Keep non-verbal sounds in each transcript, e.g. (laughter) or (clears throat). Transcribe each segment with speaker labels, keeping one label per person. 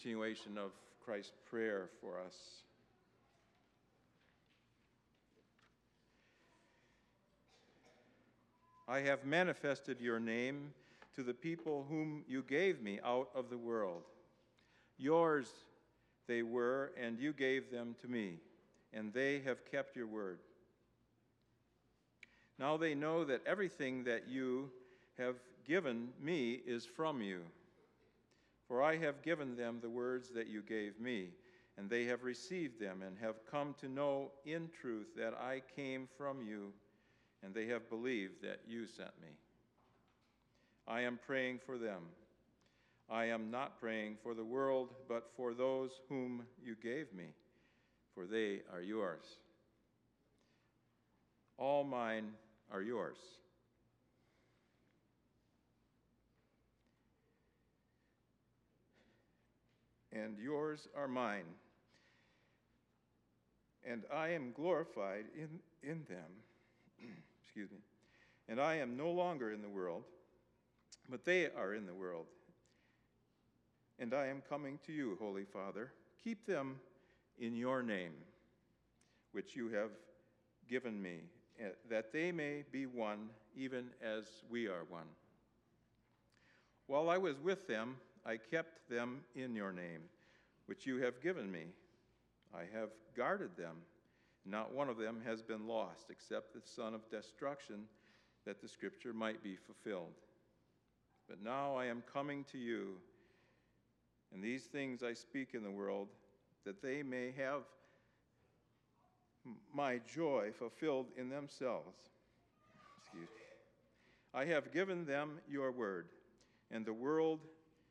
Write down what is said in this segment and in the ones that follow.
Speaker 1: continuation of Christ's prayer for us. I have manifested your name to the people whom you gave me out of the world. Yours they were, and you gave them to me, and they have kept your word. Now they know that everything that you have given me is from you. For I have given them the words that you gave me, and they have received them, and have come to know in truth that I came from you, and they have believed that you sent me. I am praying for them. I am not praying for the world, but for those whom you gave me, for they are yours. All mine are yours. And yours are mine. And I am glorified in, in them. (clears throat) Excuse me. And I am no longer in the world, but they are in the world. And I am coming to you, Holy Father. Keep them in your name, which you have given me Eh, that they may be one, even as we are one. While I was with them, I kept them in your name, which you have given me. I have guarded them. Not one of them has been lost, except the son of destruction, that the scripture might be fulfilled. But now I am coming to you, and these things I speak in the world, that they may have my joy fulfilled in themselves. Excuse me. I have given them your word, and the world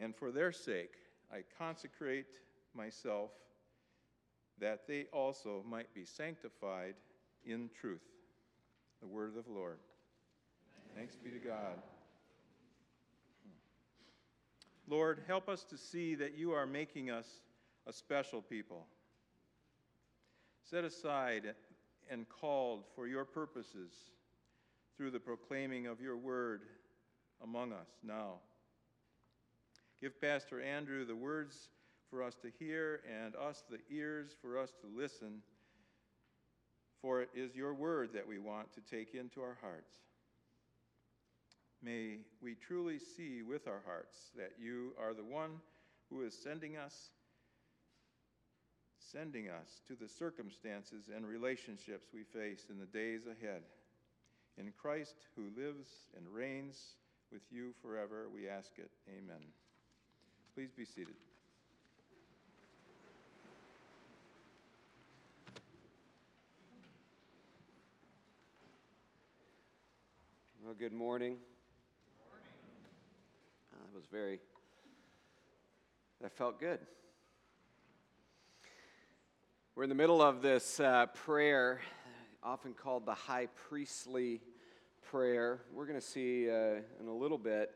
Speaker 1: And for their sake, I consecrate myself that they also might be sanctified in truth. The word of the Lord. Thanks be to God. Lord, help us to see that you are making us a special people set aside and called for your purposes through the proclaiming of your word among us now. Give Pastor Andrew the words for us to hear and us the ears for us to listen, for it is your word that we want to take into our hearts. May we truly see with our hearts that you are the one who is sending us sending us to the circumstances and relationships we face in the days ahead. In Christ, who lives and reigns with you forever, we ask it. Amen. Please be seated.
Speaker 2: Well, good morning. Good morning. Uh, that was very, that felt good. We're in the middle of this uh, prayer, often called the high priestly prayer. We're going to see uh, in a little bit,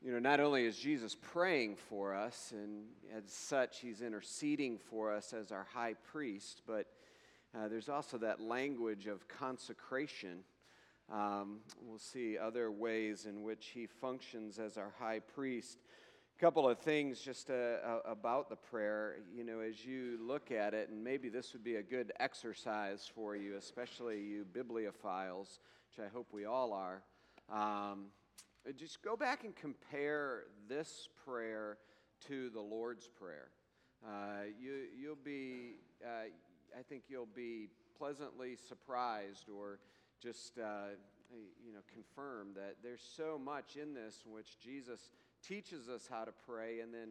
Speaker 2: you know, not only is Jesus praying for us, and as such, he's interceding for us as our high priest, but uh, there's also that language of consecration. Um, we'll see other ways in which he functions as our high priest A couple of things just uh, uh, about the prayer. You know, as you look at it, and maybe this would be a good exercise for you, especially you bibliophiles, which I hope we all are. Um, just go back and compare this prayer to the Lord's Prayer. Uh, you, you'll be, uh, I think you'll be pleasantly surprised or just, uh, you know, confirm that there's so much in this in which Jesus teaches us how to pray, and then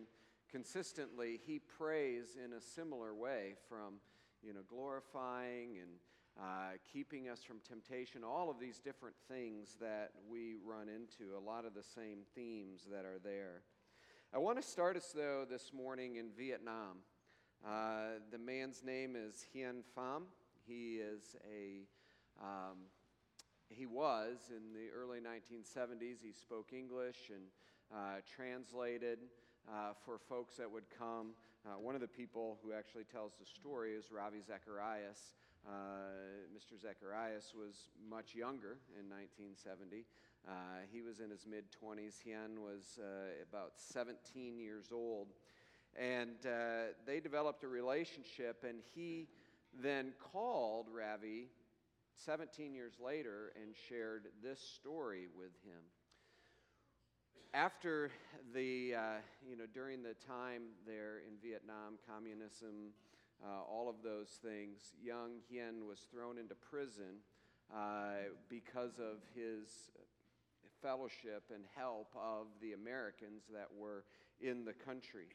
Speaker 2: consistently he prays in a similar way from you know glorifying and uh, keeping us from temptation all of these different things that we run into a lot of the same themes that are there I want to start us, though, this morning in Vietnam. Uh, the man's name is Hien Pham. He is a um, he was in the early 1970s. He spoke English and uh, translated uh, for folks that would come. Uh, one of the people who actually tells the story is Ravi Zacharias. Uh, Mr. Zacharias was much younger in 1970. Uh, he was in his mid 20s. Hien was uh, about 17 years old. And they developed a relationship, and he then called Ravi 17 years later and shared this story with him. After the, uh, you know, during the time there in Vietnam, communism, uh, all of those things, young Hien was thrown into prison uh, because of his fellowship and help of the Americans that were in the country.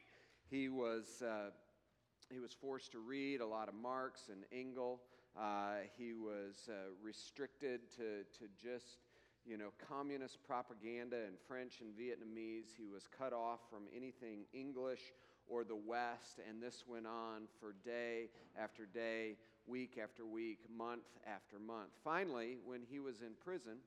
Speaker 2: He was, uh, he was forced to read a lot of Marx and Engels. Uh, he was uh, restricted to, to just, you know, communist propaganda in French and Vietnamese. He was cut off from anything English or the West, and this went on for day after day, week after week, month after month. Finally, when he was in prison,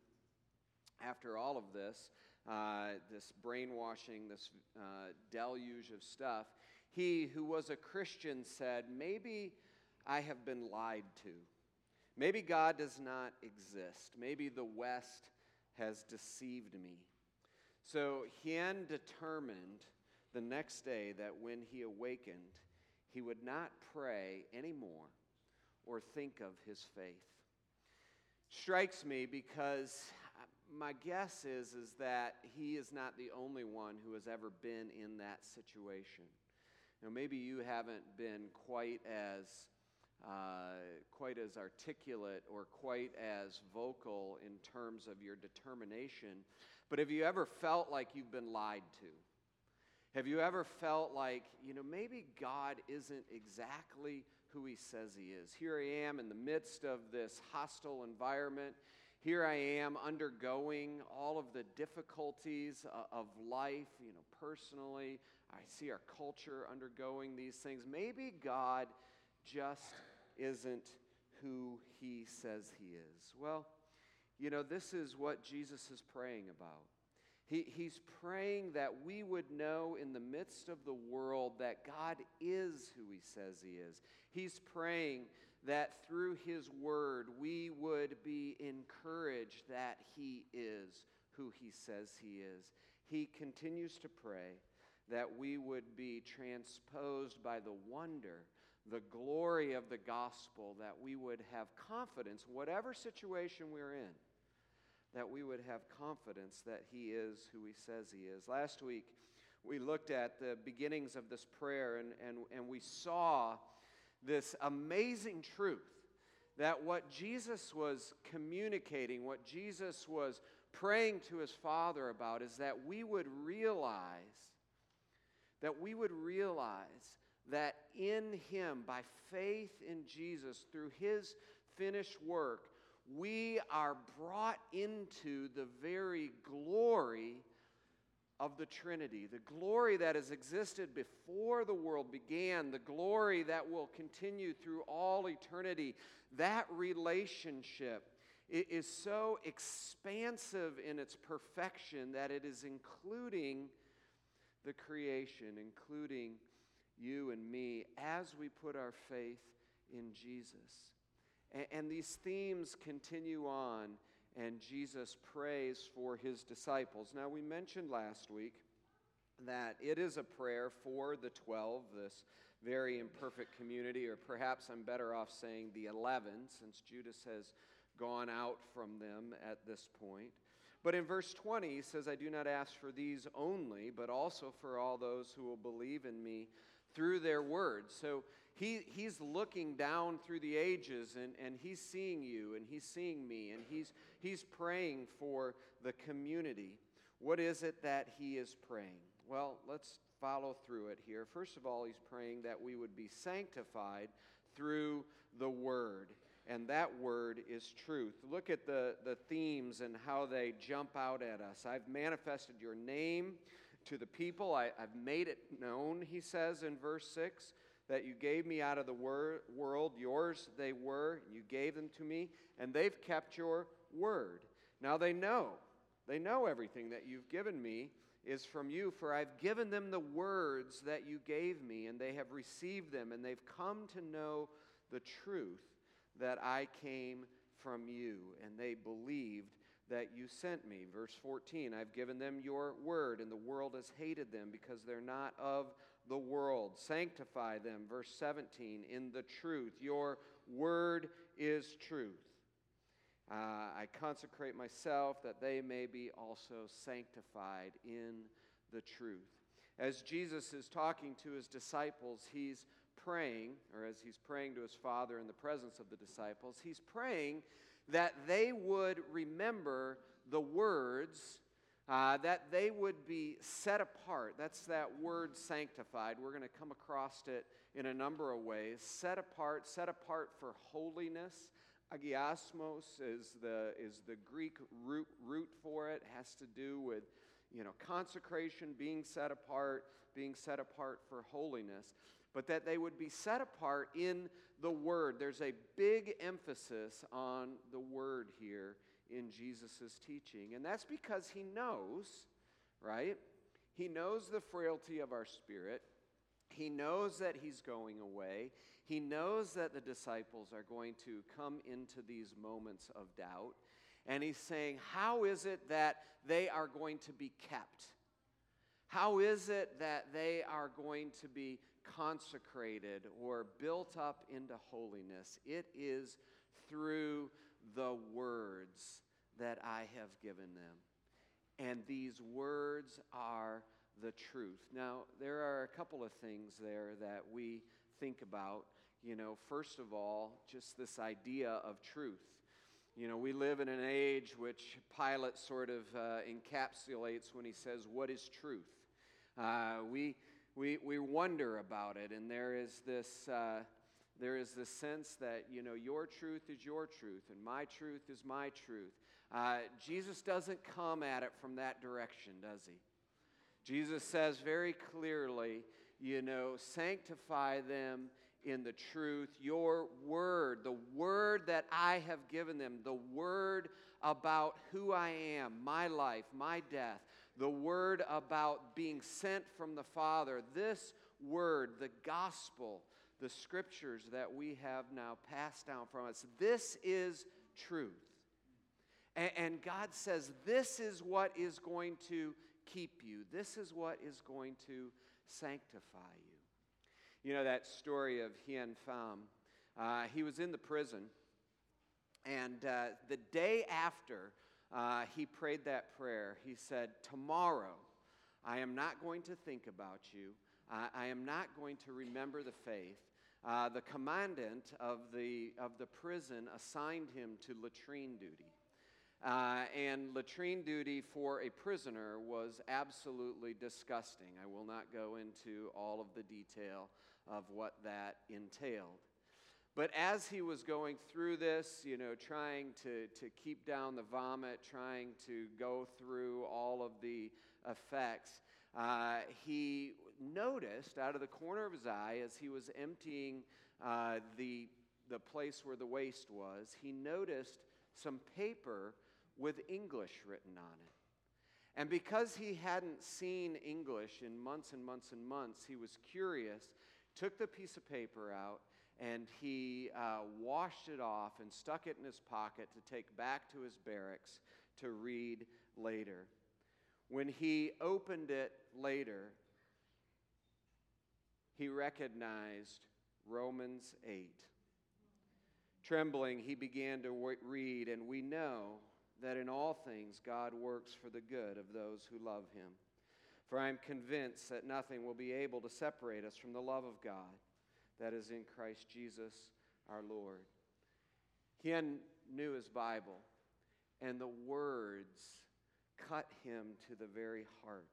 Speaker 2: after all of this, uh, this brainwashing, this uh, deluge of stuff, he who was a Christian said, Maybe I have been lied to. Maybe God does not exist. Maybe the West has deceived me. So Hien determined the next day that when he awakened, he would not pray anymore or think of his faith. Strikes me because my guess is, is that he is not the only one who has ever been in that situation. Now, maybe you haven't been quite as uh, quite as articulate or quite as vocal in terms of your determination. But have you ever felt like you've been lied to? Have you ever felt like, you know, maybe God isn't exactly who he says he is? Here I am in the midst of this hostile environment. Here I am undergoing all of the difficulties uh, of life, you know, personally. I see our culture undergoing these things. Maybe God just isn't who he says he is. Well, you know, this is what Jesus is praying about. He, he's praying that we would know in the midst of the world that God is who he says he is. He's praying that through his word we would be encouraged that he is who he says he is. He continues to pray that we would be transposed by the wonder the glory of the gospel, that we would have confidence, whatever situation we're in, that we would have confidence that He is who He says He is. Last week, we looked at the beginnings of this prayer and, and, and we saw this amazing truth that what Jesus was communicating, what Jesus was praying to his Father about, is that we would realize, that we would realize that in Him, by faith in Jesus, through His finished work, we are brought into the very glory of the Trinity, the glory that has existed before the world began, the glory that will continue through all eternity. That relationship is so expansive in its perfection that it is including the creation, including you and me as we put our faith in Jesus. And, and these themes continue on, and Jesus prays for his disciples. Now, we mentioned last week that it is a prayer for the 12, this very imperfect community, or perhaps I'm better off saying the 11, since Judas has gone out from them at this point. But in verse 20, he says, I do not ask for these only, but also for all those who will believe in me through their words. So he, he's looking down through the ages and, and he's seeing you and he's seeing me and he's, he's praying for the community. What is it that he is praying? Well, let's follow through it here. First of all, he's praying that we would be sanctified through the word. And that word is truth. Look at the, the themes and how they jump out at us. I've manifested your name to the people. I, I've made it known, he says in verse 6, that you gave me out of the wor- world. Yours they were, you gave them to me, and they've kept your word. Now they know, they know everything that you've given me is from you, for I've given them the words that you gave me, and they have received them, and they've come to know the truth that I came from you, and they believed that you sent me. Verse 14 I've given them your word, and the world has hated them because they're not of the world. Sanctify them. Verse 17 in the truth. Your word is truth. Uh, I consecrate myself that they may be also sanctified in the truth. As Jesus is talking to his disciples, he's praying, or as he's praying to his Father in the presence of the disciples, he's praying that they would remember the words, uh, that they would be set apart. That's that word sanctified. We're going to come across it in a number of ways. Set apart, set apart for holiness. Hagiasmos is the, is the Greek root, root for it. it. Has to do with you know, consecration, being set apart, being set apart for holiness but that they would be set apart in the Word. There's a big emphasis on the Word here in Jesus' teaching. And that's because he knows, right? He knows the frailty of our spirit. He knows that he's going away. He knows that the disciples are going to come into these moments of doubt. And he's saying, How is it that they are going to be kept? How is it that they are going to be consecrated or built up into holiness. It is through the words that I have given them. And these words are the truth. Now, there are a couple of things there that we think about. You know, first of all, just this idea of truth. You know, we live in an age which Pilate sort of uh, encapsulates when he says, What is truth? Uh, we we, we wonder about it, and there is this. Uh, there is this sense that you know your truth is your truth and my truth is my truth. Uh, jesus doesn't come at it from that direction does he? Jesus says very clearly you know sanctify them in the truth. Your word the word that i have given them the word about who i am my life my death the word about being sent from the Father, this word, the gospel, the scriptures that we have now passed down from us, this is truth. And, God says, this is what is going to keep you, this is what is going to sanctify you. You know that story of Hien Pham? Uh, he was in the prison, and uh, the day after uh, he prayed that prayer. He said, Tomorrow, I am not going to think about you. Uh, I am not going to remember the faith. Uh, the commandant of the, of the prison assigned him to latrine duty. Uh, and latrine duty for a prisoner was absolutely disgusting. I will not go into all of the detail of what that entailed. But as he was going through this, you know, trying to, to keep down the vomit, trying to go through all of the effects, uh, he noticed out of the corner of his eye as he was emptying uh, the, the place where the waste was, he noticed some paper with English written on it. And because he hadn't seen English in months and months and months, he was curious, took the piece of paper out, and he uh, washed it off and stuck it in his pocket to take back to his barracks to read later. When he opened it later, he recognized Romans 8. Trembling, he began to read, and we know that in all things God works for the good of those who love him. For I am convinced that nothing will be able to separate us from the love of God that is in Christ Jesus our Lord. He knew his Bible, and the words cut him to the very heart.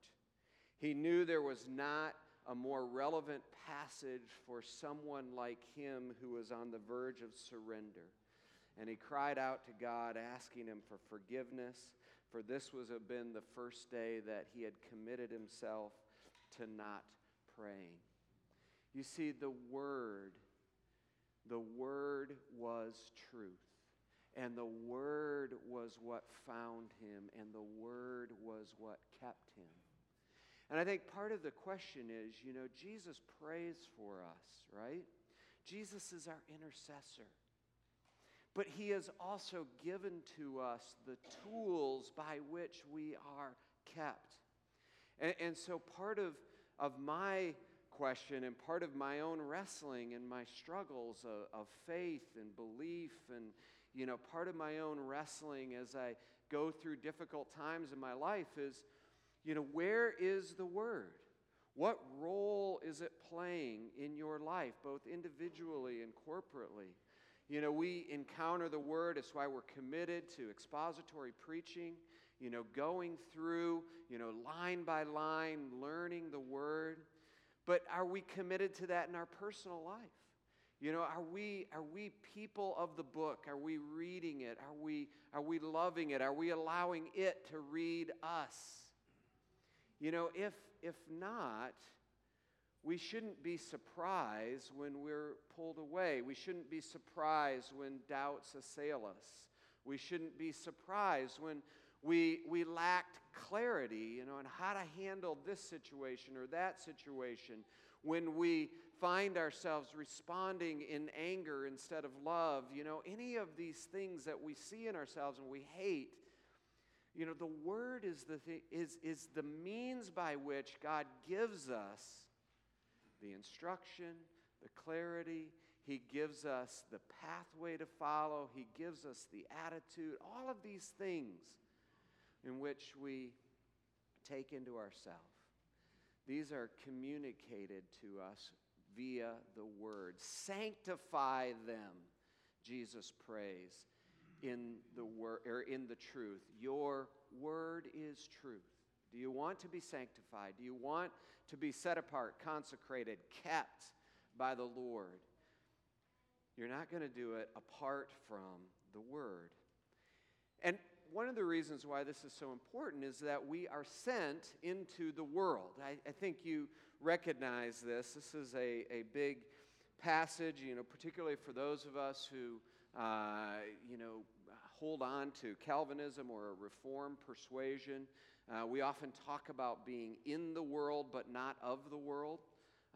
Speaker 2: He knew there was not a more relevant passage for someone like him who was on the verge of surrender. And he cried out to God, asking him for forgiveness, for this was have been the first day that he had committed himself to not praying. You see, the Word, the Word was truth. And the Word was what found him, and the Word was what kept him. And I think part of the question is you know, Jesus prays for us, right? Jesus is our intercessor. But he has also given to us the tools by which we are kept. And, and so part of, of my question and part of my own wrestling and my struggles of, of faith and belief and you know part of my own wrestling as i go through difficult times in my life is you know where is the word what role is it playing in your life both individually and corporately you know, we encounter the Word. It's why we're committed to expository preaching, you know, going through, you know, line by line, learning the Word. But are we committed to that in our personal life? You know, are we, are we people of the book? Are we reading it? Are we, are we loving it? Are we allowing it to read us? You know, if, if not, we shouldn't be surprised when we're pulled away. We shouldn't be surprised when doubts assail us. We shouldn't be surprised when we, we lacked clarity, you know, on how to handle this situation or that situation. When we find ourselves responding in anger instead of love, you know, any of these things that we see in ourselves and we hate, you know, the word is the, th- is, is the means by which God gives us the instruction, the clarity. He gives us the pathway to follow. He gives us the attitude, all of these things in which we take into ourselves. These are communicated to us via the word. Sanctify them, Jesus prays, in the word or in the truth. Your word is truth. Do you want to be sanctified? Do you want to be set apart, consecrated, kept by the Lord? You're not going to do it apart from the Word. And one of the reasons why this is so important is that we are sent into the world. I, I think you recognize this. This is a, a big passage, you know, particularly for those of us who, uh, you know, hold on to Calvinism or a Reformed persuasion. Uh, we often talk about being in the world but not of the world.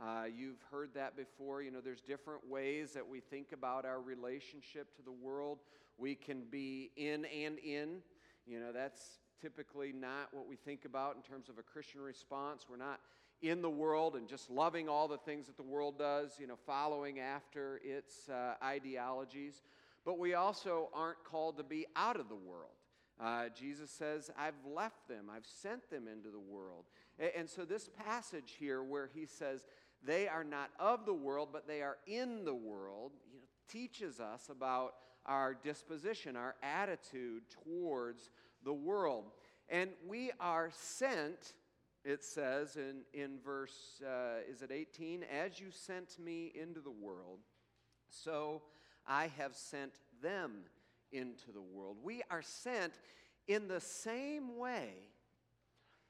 Speaker 2: Uh, you've heard that before. You know, there's different ways that we think about our relationship to the world. We can be in and in. You know, that's typically not what we think about in terms of a Christian response. We're not in the world and just loving all the things that the world does, you know, following after its uh, ideologies. But we also aren't called to be out of the world. Uh, Jesus says, I've left them, I've sent them into the world. And, and so, this passage here, where he says, they are not of the world, but they are in the world, you know, teaches us about our disposition, our attitude towards the world. And we are sent, it says in, in verse, uh, is it 18? As you sent me into the world, so I have sent them into the world. We are sent in the same way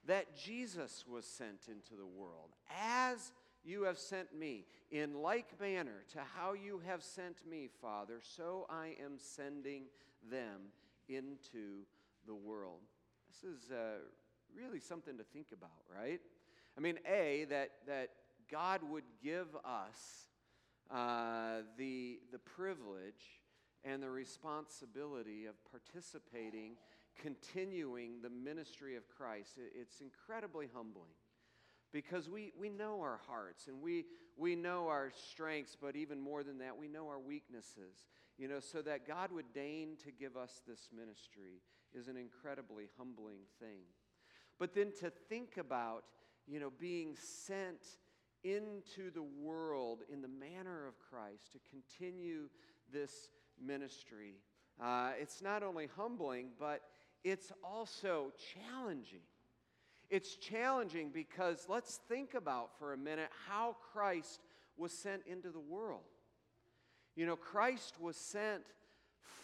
Speaker 2: that Jesus was sent into the world. As you have sent me, in like manner to how you have sent me, Father, so I am sending them into the world. This is uh, really something to think about, right? I mean, A, that, that God would give us uh, the, the privilege and the responsibility of participating, continuing the ministry of Christ. It's incredibly humbling because we, we know our hearts and we, we know our strengths, but even more than that, we know our weaknesses. You know, so that God would deign to give us this ministry is an incredibly humbling thing. But then to think about, you know, being sent into the world in the manner of Christ to continue this ministry. Uh, it's not only humbling, but it's also challenging. It's challenging because let's think about for a minute how Christ was sent into the world. You know, Christ was sent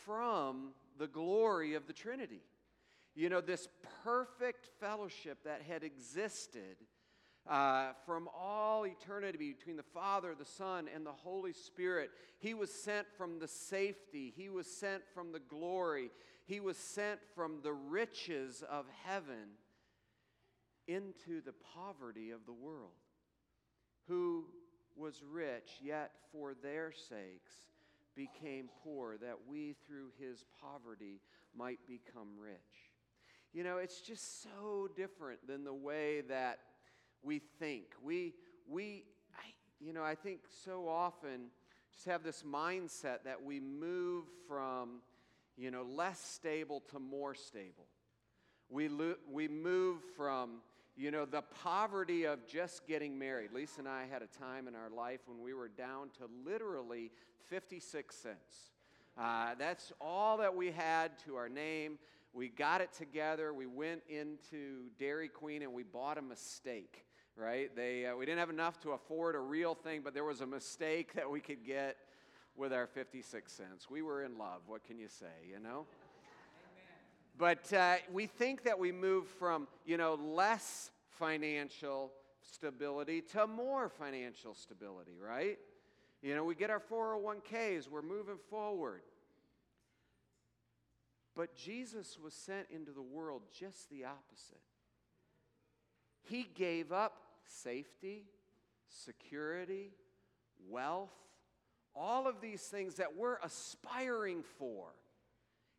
Speaker 2: from the glory of the Trinity. You know, this perfect fellowship that had existed uh, from all eternity between the Father, the Son, and the Holy Spirit. He was sent from the safety, He was sent from the glory, He was sent from the riches of heaven into the poverty of the world. Who was rich, yet for their sakes became poor, that we through his poverty might become rich. You know, it's just so different than the way that we think. We, we I, you know, I think so often just have this mindset that we move from, you know, less stable to more stable. We, lo- we move from, you know, the poverty of just getting married. Lisa and I had a time in our life when we were down to literally 56 cents. Uh, that's all that we had to our name. We got it together. We went into Dairy Queen and we bought a mistake, right? They, uh, we didn't have enough to afford a real thing, but there was a mistake that we could get with our 56 cents. We were in love. What can you say, you know? But uh, we think that we move from, you know, less financial stability to more financial stability, right? You know, we get our 401ks, we're moving forward. But Jesus was sent into the world just the opposite. He gave up safety, security, wealth, all of these things that we're aspiring for.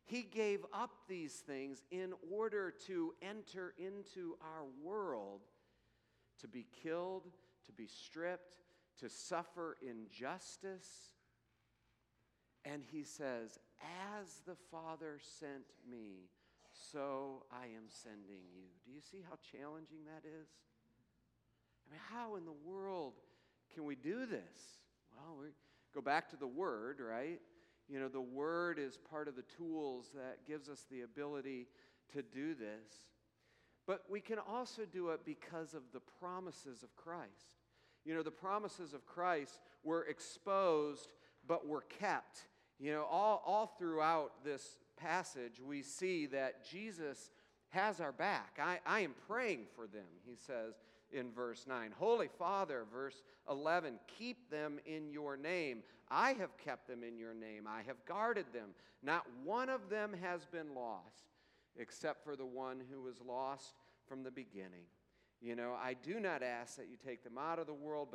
Speaker 2: He gave up these things in order to enter into our world, to be killed, to be stripped, to suffer injustice. And he says, As the Father sent me, so I am sending you. Do you see how challenging that is? I mean, how in the world can we do this? Well, we go back to the Word, right? You know, the Word is part of the tools that gives us the ability to do this. But we can also do it because of the promises of Christ. You know, the promises of Christ were exposed, but were kept. You know, all, all throughout this passage, we see that Jesus has our back. I, I am praying for them, he says in verse 9. Holy Father, verse 11, keep them in your name. I have kept them in your name. I have guarded them. Not one of them has been lost, except for the one who was lost from the beginning. You know, I do not ask that you take them out of the world, but